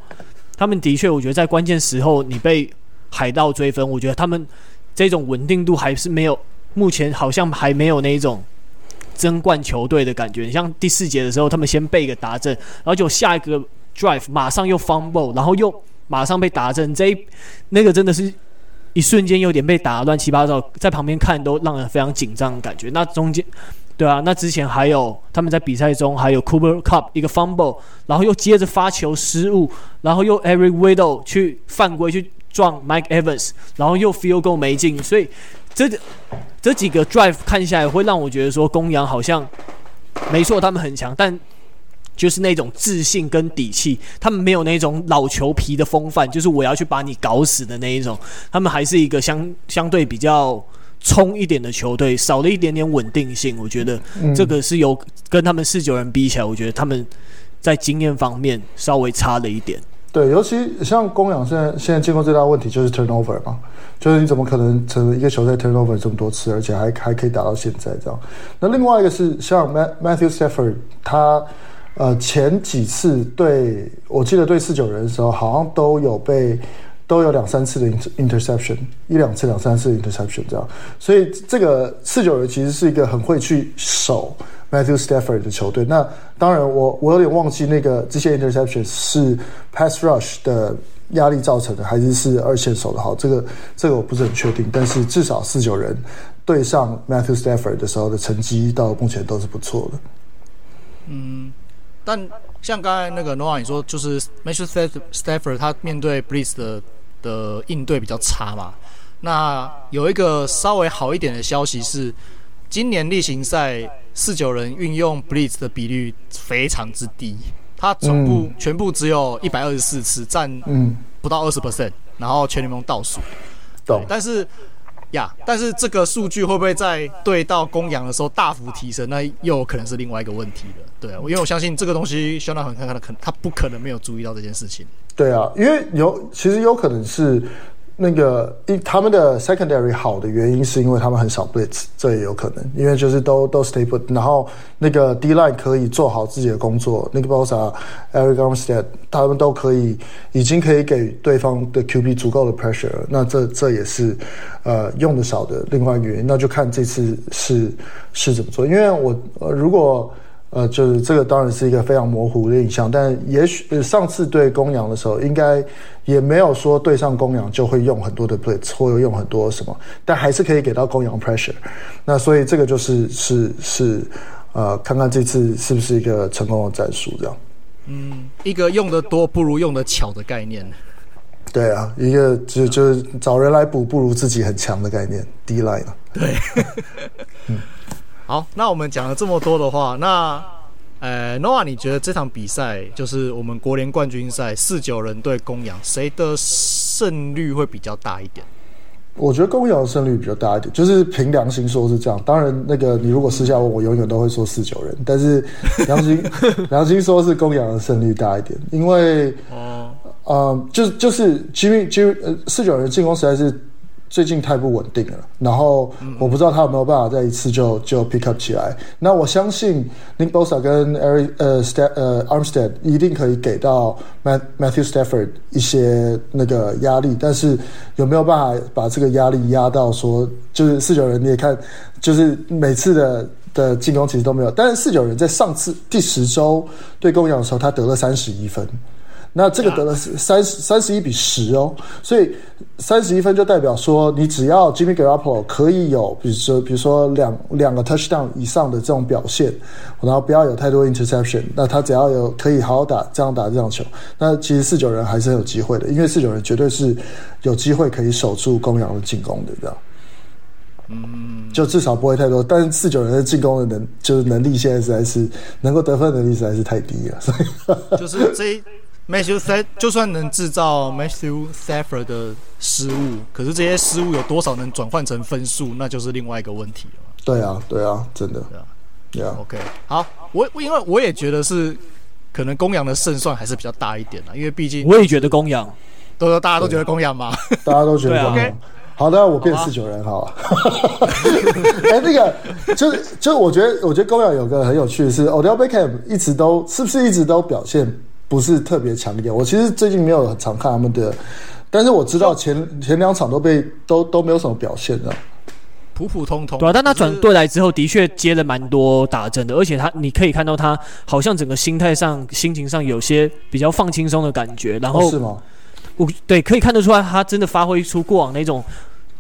他们的确，我觉得在关键时候你被海盗追分，我觉得他们这种稳定度还是没有，目前好像还没有那一种。争冠球队的感觉，你像第四节的时候，他们先被一个达阵，然后就下一个 drive 马上又 fumble，然后又马上被达阵，这一那个真的是一瞬间有点被打乱七八糟，在旁边看都让人非常紧张的感觉。那中间，对啊，那之前还有他们在比赛中还有 Cooper Cup 一个 fumble，然后又接着发球失误，然后又 Eric Weddle 去犯规去撞 Mike Evans，然后又 field goal 没进，所以。这这几个 drive 看下来，会让我觉得说，公羊好像没错，他们很强，但就是那种自信跟底气，他们没有那种老球皮的风范，就是我要去把你搞死的那一种。他们还是一个相相对比较冲一点的球队，少了一点点稳定性。我觉得这个是有跟他们四九人比起来，我觉得他们在经验方面稍微差了一点。对，尤其像公羊现在现在经过最大的问题就是 turnover 嘛，就是你怎么可能成为一个球队 turnover 这么多次，而且还还可以打到现在这样？那另外一个是像 Matthew Stafford，他呃前几次对我记得对四九人的时候，好像都有被都有两三次的 interception，一两次两三次的 interception 这样，所以这个四九人其实是一个很会去守。Matthew Stafford 的球队，那当然我我有点忘记那个这些 interception 是 pass rush 的压力造成的，还是是二线守的好？这个这个我不是很确定，但是至少四九人对上 Matthew Stafford 的时候的成绩到目前都是不错的。嗯，但像刚才那个 Noah 你说，就是 Matthew Stafford 他面对 Brees 的的应对比较差嘛？那有一个稍微好一点的消息是。今年例行赛四九人运用 blitz 的比率非常之低，他总部、嗯、全部只有一百二十四次，占不到二十 percent，然后全联盟倒数。对，但是呀，但是这个数据会不会在对到公羊的时候大幅提升？那又有可能是另外一个问题了。对啊，因为我相信这个东西，肖纳很看看的可他不可能没有注意到这件事情。对啊，因为有其实有可能是。那个，因他们的 secondary 好的原因是因为他们很少 blitz，这也有可能，因为就是都都 stay put，然后那个 D line 可以做好自己的工作，那个 Bosa、Arik Armstead 他们都可以，已经可以给对方的 QB 足够的 pressure，那这这也是呃用的少的另外一个原因，那就看这次是是怎么做，因为我呃如果。呃，就是这个当然是一个非常模糊的印象，但也许、呃、上次对公羊的时候，应该也没有说对上公羊就会用很多的 blitz 或者用很多什么，但还是可以给到公羊 pressure。那所以这个就是是是呃，看看这次是不是一个成功的战术这样。嗯，一个用的多不如用的巧的概念。对啊，一个就就是找人来补不如自己很强的概念，D line。对。嗯。好，那我们讲了这么多的话，那，呃，Noah，你觉得这场比赛就是我们国联冠军赛四九人对公羊，谁的胜率会比较大一点？我觉得公羊的胜率比较大一点，就是凭良心说是这样。当然，那个你如果私下问我，永远都会说四九人，但是 良心 良心说是公羊的胜率大一点，因为，哦，呃，就就是吉米吉呃四九人进攻实在是。最近太不稳定了，然后我不知道他有没有办法再一次就就 pick up 起来。那我相信 Nick Bosa 跟 Ari 呃 Ste 呃 Armstead 一定可以给到 Matthew Stafford 一些那个压力，但是有没有办法把这个压力压到说，就是四九人你也看，就是每次的的进攻其实都没有，但是四九人在上次第十周对公羊的时候，他得了三十一分。那这个得了三十三十一比十哦，所以三十一分就代表说，你只要 Jimmy Garoppolo 可以有，比如说比如说两两个 touchdown 以上的这种表现，然后不要有太多 interception，那他只要有可以好好打这样打这样球，那其实四九人还是很有机会的，因为四九人绝对是有机会可以守住公羊的进攻的，这样，嗯，就至少不会太多，但是四九人的进攻的能就是能力现在实在是能够得分能力实在是太低了，所以。就是这。Matthew Stafford 就算能制造 Matthew Stafford 的失误，可是这些失误有多少能转换成分数，那就是另外一个问题了。对啊，对啊，真的。对啊，OK，好，我因为我也觉得是可能公羊的胜算还是比较大一点啦，因为毕竟我也觉得公羊，都说大家都觉得公羊嘛，大家都觉得公羊。啊、好的，我变四九人好了。哎、欸，那个就是就是，我觉得我觉得公羊有个很有趣的是，Odell Beckham 一直都是不是一直都表现。不是特别强烈。我其实最近没有很常看他们的，但是我知道前前两场都被都都没有什么表现的，普普通通。对啊，但他转队来之后，的确接了蛮多打针的，而且他你可以看到他好像整个心态上、心情上有些比较放轻松的感觉。然后、哦、是吗？我对可以看得出来，他真的发挥出过往那种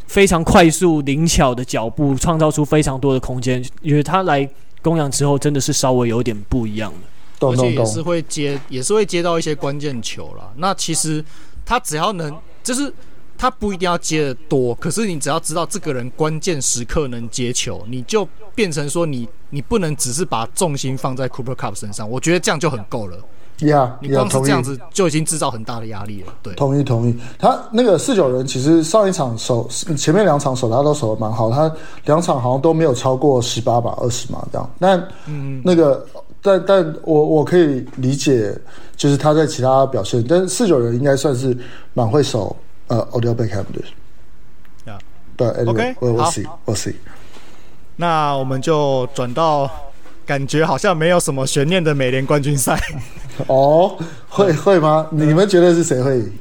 非常快速、灵巧的脚步，创造出非常多的空间。因为他来公羊之后，真的是稍微有点不一样的。而且也是会接，也是会接到一些关键球啦。那其实他只要能，就是他不一定要接的多，可是你只要知道这个人关键时刻能接球，你就变成说你你不能只是把重心放在 Cooper Kupp 身上。我觉得这样就很够了。呀，你光是这样子就已经制造很大的压力了。对，同意同意。他那个四九人其实上一场守前面两场守他都守的蛮好，他两场好像都没有超过十八把二十码这样。但嗯，那个。但但我我可以理解，就是他在其他表现，但是四九人应该算是蛮会守呃 Odell Beckham 的。呀，对，OK，我我 see，我 see。那我们就转到感觉好像没有什么悬念的美联冠军赛。哦，会 会吗？你们觉得是谁会赢？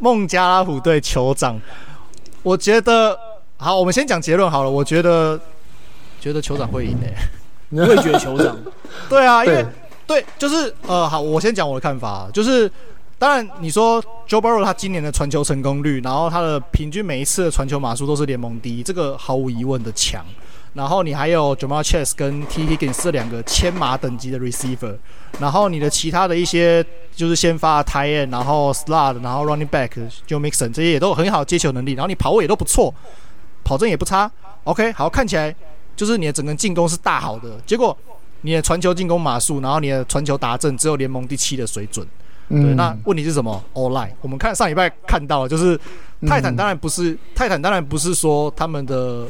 孟加拉虎队酋长。我觉得好，我们先讲结论好了。我觉得觉得酋长会赢诶、欸。我也觉得酋长，对啊，因为对，就是呃，好，我先讲我的看法，就是当然你说 Joe Burrow 他今年的传球成功率，然后他的平均每一次的传球码数都是联盟第一，这个毫无疑问的强。然后你还有 Ja'Marr Chase 跟 Tee Higgins 这两个千码等级的 receiver，然后你的其他的一些就是先发 tight end，然后 slot，然后 running back Joe Mixon 这些也都很好接球能力，然后你跑位也都不错，跑阵也不差。OK，好，看起来。就是你的整个进攻是大好的，结果你的传球进攻码数，然后你的传球达阵只有联盟第七的水准。对，那问题是什么？O-line，我们看上礼拜看到，就是泰坦当然不是、嗯、泰坦，当然不是说他们的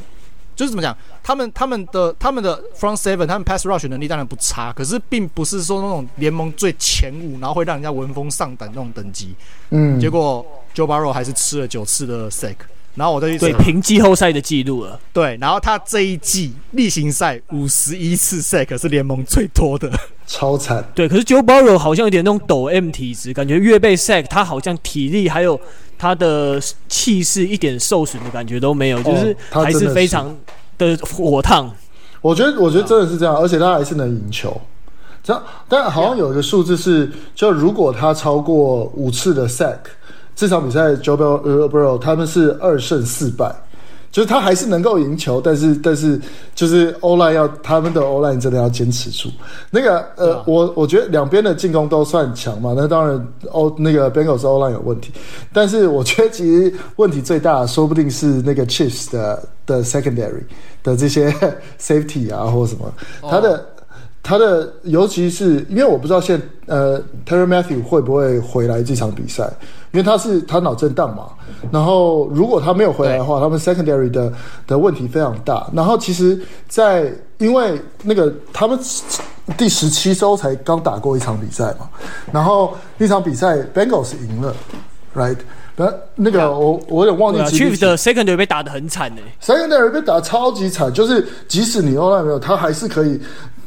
就是怎么讲，他们他们的他们的 front seven，他们 pass rush 能力当然不差，可是并不是说那种联盟最前五，然后会让人家闻风丧胆那种等级。嗯，结果 Joe Barrow 还是吃了九次的 sack。然后我再去对平季后赛的记录了。对，然后他这一季例行赛五十一次 sack 是联盟最多的，超惨。对，可是 Joe Burrow 好像有点那种抖 M 体质，感觉越被 sack，他好像体力还有他的气势一点受损的感觉都没有，就是还是非常的火烫。哦、我觉得，我觉得真的是这样，而且他还是能赢球。这样，但好像有一个数字是，就如果他超过五次的 sack。这场比赛，Joe Burrow 他们是二胜四败，就是他还是能够赢球，但是但是就是 O-line 要他们的 O-line 真的要坚持住。那个呃，啊、我我觉得两边的进攻都算强嘛，那当然 O 那个 Bengals O-line 有问题，但是我觉得其实问题最大，说不定是那个 Chiefs 的的 Secondary 的这些 Safety 啊或什么，他的。哦他的，尤其是因为我不知道现呃，Tyrann Mathieu 会不会回来这场比赛，因为他是他脑震荡嘛。然后如果他没有回来的话，他们 secondary 的的问题非常大。然后其实，在因为那个他们第十七周才刚打过一场比赛嘛，然后那场比赛 Bengals 赢了，right？那那个我我有点忘记 Chiefs 的 secondary 被打得很惨呢，secondary 被打超级惨，就是即使你 O-line 没有，他还是可以。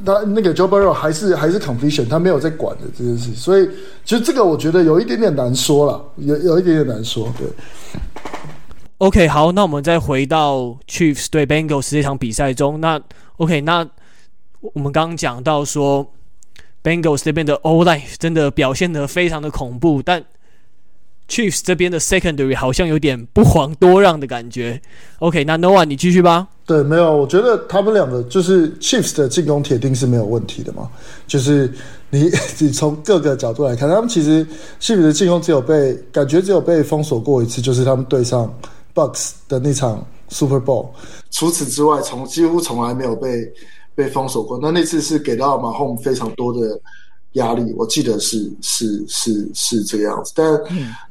他那个 Joe Burrow 还是还是 completion，他没有在管的这件事，所以其实这个我觉得有一点点难说了，有有一点点难说。对，OK，好，那我们再回到 Chiefs 对 Bengals 这场比赛中，那 OK，那我们刚刚讲到说 Bengals 这边的 O-line 真的表现得非常的恐怖，但 Chiefs 这边的 secondary 好像有点不遑多让的感觉。OK，那 Noah 你继续吧。对，没有，我觉得他们两个就是 Chiefs 的进攻铁定是没有问题的嘛。就是你你从各个角度来看，他们其实 Chiefs 的进攻只有被感觉只有被封锁过一次，就是他们对上 Bucks 的那场 Super Bowl。除此之外，从几乎从来没有被被封锁过。那那次是给到 Mahomes 非常多的。压力，我记得是是是是这个样子，但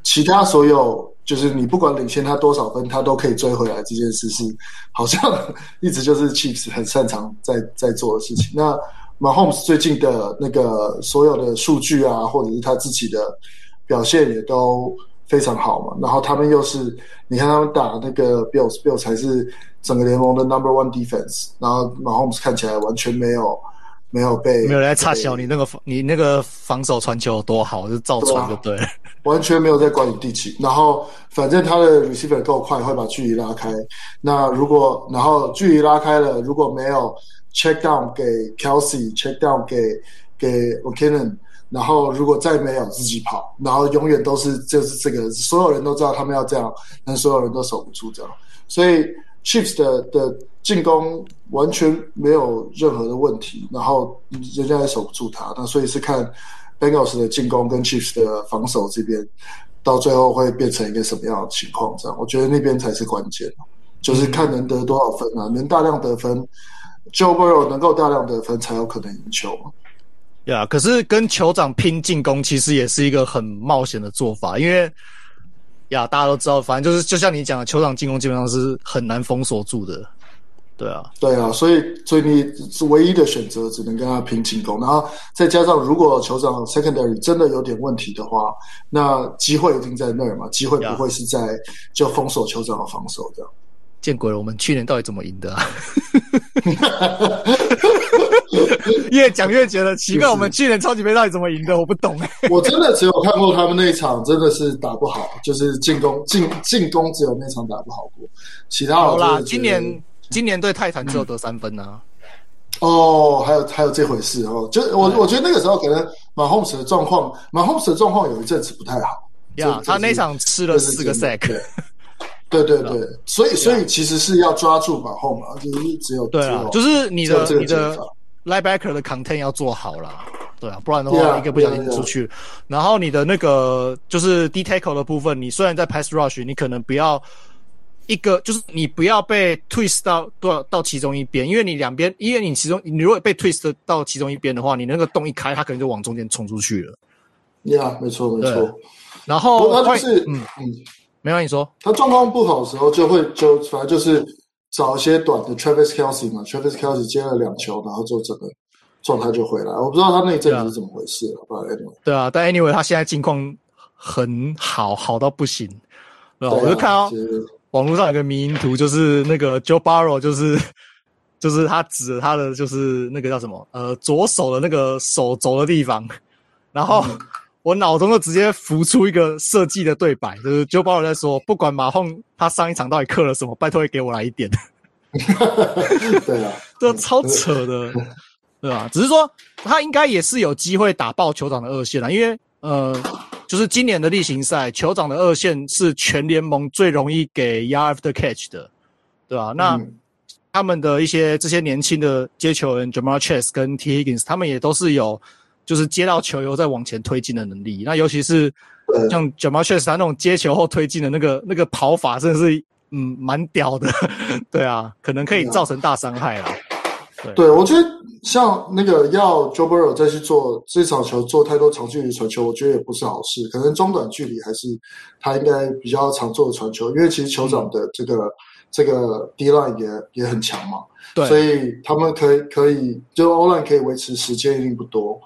其他所有就是你不管领先他多少分，他都可以追回来。这件事是好像 一直就是 Chiefs 很擅长在在做的事情。那 Mahomes 最近的那个所有的数据啊，或者是他自己的表现也都非常好嘛。然后他们又是你看他们打那个 Bills，Bills 才是整个联盟的 Number One Defense，然后 Mahomes 看起来完全没有。没有被没有人来插小你那个防你那个防守传球有多好，就照传就对了，完全没有在管你第几。然后反正他的 receiver 够快，会把距离拉开。那如果然后距离拉开了，如果没有 check down 给 Kelsey，check down 给给 McKinnon，然后如果再没有自己跑，然后永远都是就是这个，所有人都知道他们要这样，但所有人都守不住这样。所以 Chiefs 的的。进攻完全没有任何的问题，然后人家也守不住他，那所以是看 Bengals 的进攻跟 Chiefs 的防守这边，到最后会变成一个什么样的情况？这样，我觉得那边才是关键，就是看能得多少分啊，能大量得分，Joe Burrow 能够大量得分才有可能赢球。呀可是跟酋长拼进攻其实也是一个很冒险的做法，因为呀，大家都知道，反正就是就像你讲的，球场进攻基本上是很难封锁住的。对啊，对啊，所以所以你唯一的选择只能跟他拼进攻，然后再加上如果酋长 secondary 真的有点问题的话，那机会一定在那儿嘛，机会不会是在就封锁酋长的防守这样。见鬼了，我们去年到底怎么赢的啊？越讲越觉得奇怪，我们去年超级杯到底怎么赢的？我不懂。我真的只有看过他们那一场，真的是打不好，就是进攻进进攻只有那场打不好过，其他好啦，今年。今年对泰坦只有得三分呢。哦，还有还有这回事哦，就我我觉得那个时候可能马霍姆斯的状况，马霍姆斯的状况有一阵子不太好。呀，他那场吃了四个 sack。对对对，所以所以其实是要抓住马后嘛，就是只有对啊，就是你的你的 linebacker 的 content 要做好啦，对啊，不然的话一个不小心出去。然后你的那个就是 detackle 的部分，你虽然在 pass rush，你可能不要。一个就是你不要被 twist 到多少到其中一边，因为你两边，因为你其中你如果被 twist 到其中一边的话，你那个洞一开，它可能就往中间冲出去了。呀，没错没错。然后他就是嗯嗯，没有你说，他状况不好的时候就会就反正就是找一些短的 Travis Kelsey 嘛，Travis Kelsey 接了两球，然后就整个状态就回来。我不知道他那一阵子是怎么回事，不知道 anyway。对啊，但 anyway 他现在近况很好，好到不行。对啊，我就看到网络上有个迷因图，就是那个 Joe Barrow，就是就是他指着他的就是那个叫什么呃左手的那个手肘的地方，然后我脑中就直接浮出一个设计的对白，就是 Joe Burrow 在说，不管马洪他上一场到底刻了什么，拜托也给我来一点。对啊，这超扯的，对吧？只是说他应该也是有机会打爆酋长的二线啊，因为呃。就是今年的例行赛，酋长的二线是全联盟最容易给 yard after catch 的，对吧？那他们的一些这些年轻的接球人 Ja'Marr Chase 跟 Tee Higgins，他们也都是有就是接到球以后再往前推进的能力。那尤其是像 Ja'Marr Chase 他那种接球后推进的那个那个跑法，真的是嗯蛮屌的，对啊，可能可以造成大伤害啦。对，对，我觉得像那个要 Joe Burrow 再去做这场球做太多长距离传球，我觉得也不是好事。可能中短距离还是他应该比较常做的传球，因为其实酋长的这个、嗯、这个 D line 也也很强嘛，对，所以他们可以可以就 O line 可以维持时间一定不多。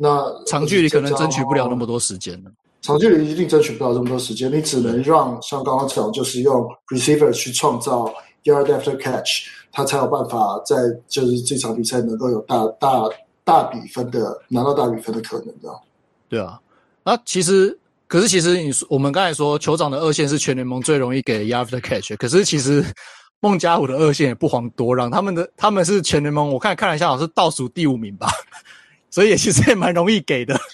那长距离可能争取不了那么多时间了，长距离一定争取不了这么多时间，你只能让像刚刚讲，就是用 receiver 去创造 yard after catch。他才有办法在就是这场比赛能够有大大大比分的拿到大比分的可能的。对啊，那其实可是其实你说我们刚才说酋长的二线是全联盟最容易给 yard after catch，可是其实 孟加拉虎的二线也不遑多让，他们的他们是全联盟我看看了一下，好像是倒数第五名吧，所以也其实也蛮容易给的。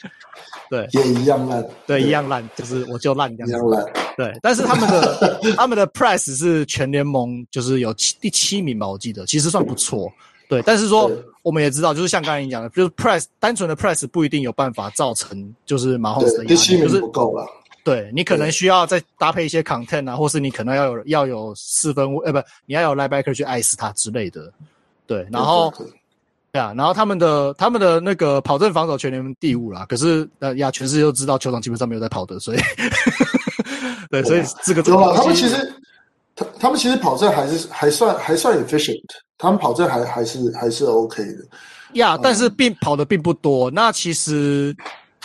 对，也一样烂，对，一样烂，就是我就烂这样，一样烂，对。但是他们的 他们的 price 是全联盟就是有七第七名吧，我记得，其实算不错，对。但是说我们也知道，就是像刚才你讲的，就是 price 单纯的 price 不一定有办法造成就是马洪斯的压力，第七名不够了，对，你可能需要再搭配一些 content 啊，或是你可能要有要有四分呃不，你要有 linebacker 去爱死他之类的，对，然后。对啊，然后他们的他们的那个跑阵防守全联盟第五啦，可是呃呀，全世界都知道球场基本上没有在跑的，所以 对，所以这个有啊，他们其实他他们其实跑阵还是还算还算 efficient，他们跑阵还还是还是 OK 的呀，但是并跑的并不多。那其实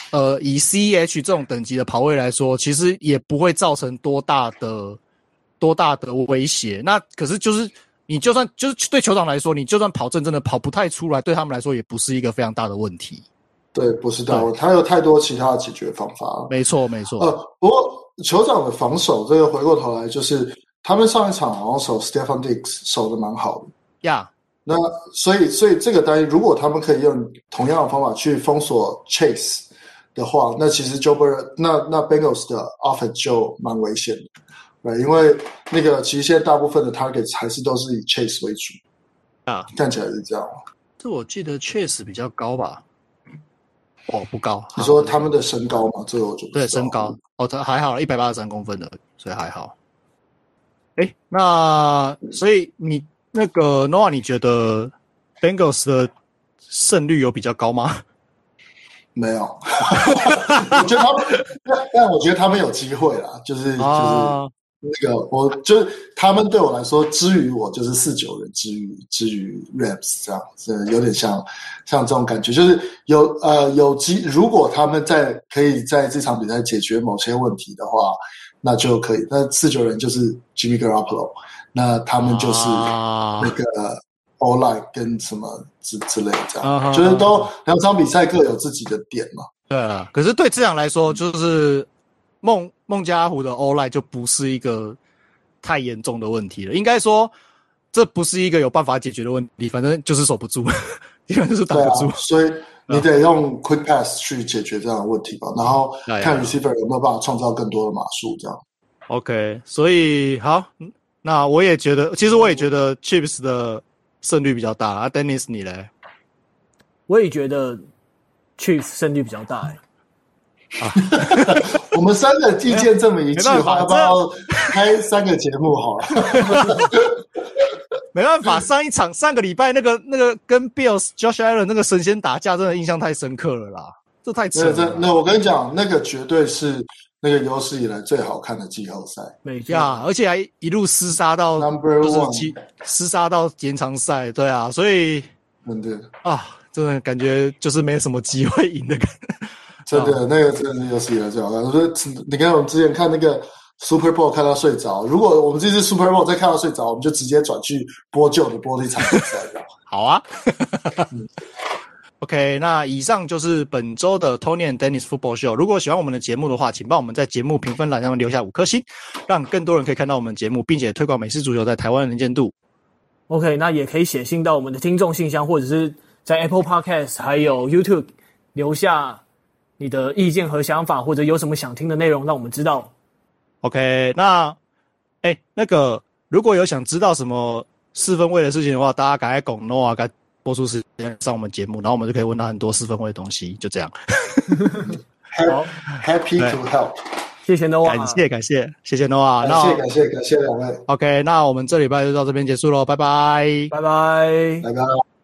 呃，以 CEH 这种等级的跑位来说，其实也不会造成多大的多大的威胁。那可是就是。你就算就是对酋长来说，你就算跑阵真的跑不太出来，对他们来说也不是一个非常大的问题。对，不是大问题，他有太多其他的解决方法。没错，没错。呃，不过酋长的防守，这个回过头来就是他们上一场好像守 Stefon Diggs 守的蛮好的呀。Yeah. 那所以所以这个单，如果他们可以用同样的方法去封锁 Chase 的话，那其实 Joe Burrow 那那 Bengals 的 offense 就蛮危险的。对，因为那个其实现在大部分的 targets 还是都是以 Chase 为主啊，看起来是这样。这我记得 Chase 比较高吧？哦，不高。你说他们的身高吗？这个我觉得对身高哦，他还好，一百八十三公分的，所以还好。哎，那所以你那个 Noah，你觉得 Bengals 的胜率有比较高吗？没有，我觉得他们，但我觉得他们有机会啦，就是就是。啊那个，我就他们对我来说，之于我就是四九人之于之于 raps 这样子，有点像像这种感觉，就是有呃有机，如果他们在可以在这场比赛解决某些问题的话，那就可以。那四九人就是 Jimmy Garoppolo，那他们就是那个 O-line 跟什么之之类这样，啊、就是都两场比赛各有自己的点嘛。对啊，可是对这样来说，就是。孟孟加拉虎的 O-line 就不是一个太严重的问题了，应该说这不是一个有办法解决的问题，反正就是守不住，基本就是打不住，啊，所以你得用 quick pass 去解决这样的问题吧，然后看 receiver 有没有办法创造更多的码数，这样。OK，所以好，那我也觉得，其实我也觉得 Chiefs 的胜率比较大啊，Dennis 你嘞？我也觉得 Chiefs 胜率比较大，欸，啊，我们三个意见这么一致的话，要不要开三个节目好了？没办法，上一场上个礼拜那个那个跟 Bills Josh Allen 那个神仙打架，真的印象太深刻了啦。这太扯了。那那我跟你讲，那个绝对是那个有史以来最好看的季后赛。没错呀，而且还一路厮杀到 Number 就是 One，厮杀到延长赛。对啊，所以真的啊，真的感觉就是没什么机会赢的感觉。真的，那个真的是有史以来最好看。我觉得你看我们之前看那个 Super Bowl 看到睡着，如果我们这次 Super Bowl 再看到睡着，我们就直接转去播旧的播那场比赛。好啊。OK，那以上就是本周的 Tony and Dennis Football Show。如果喜欢我们的节目的话，请帮我们在节目评分栏上面留下五颗星，让更多人可以看到我们节目，并且推广美式足球在台湾的能见度。OK，那也可以写信到我们的听众信箱，或者是在 Apple Podcast 还有 YouTube 留下你的意见和想法，或者有什么想听的内容，让我们知道。OK，那哎，那个如果有想知道什么四分位的事情的话，大家赶快拱 Noah 该。播出时间上我们节目，然后我们就可以问他很多四分位的东西，就这样。好，Happy to help，谢谢 Noah，感谢感谢谢谢 Noah，感谢感谢感谢两位。OK，那我们这礼拜就到这边结束喽，拜拜，拜拜，拜拜。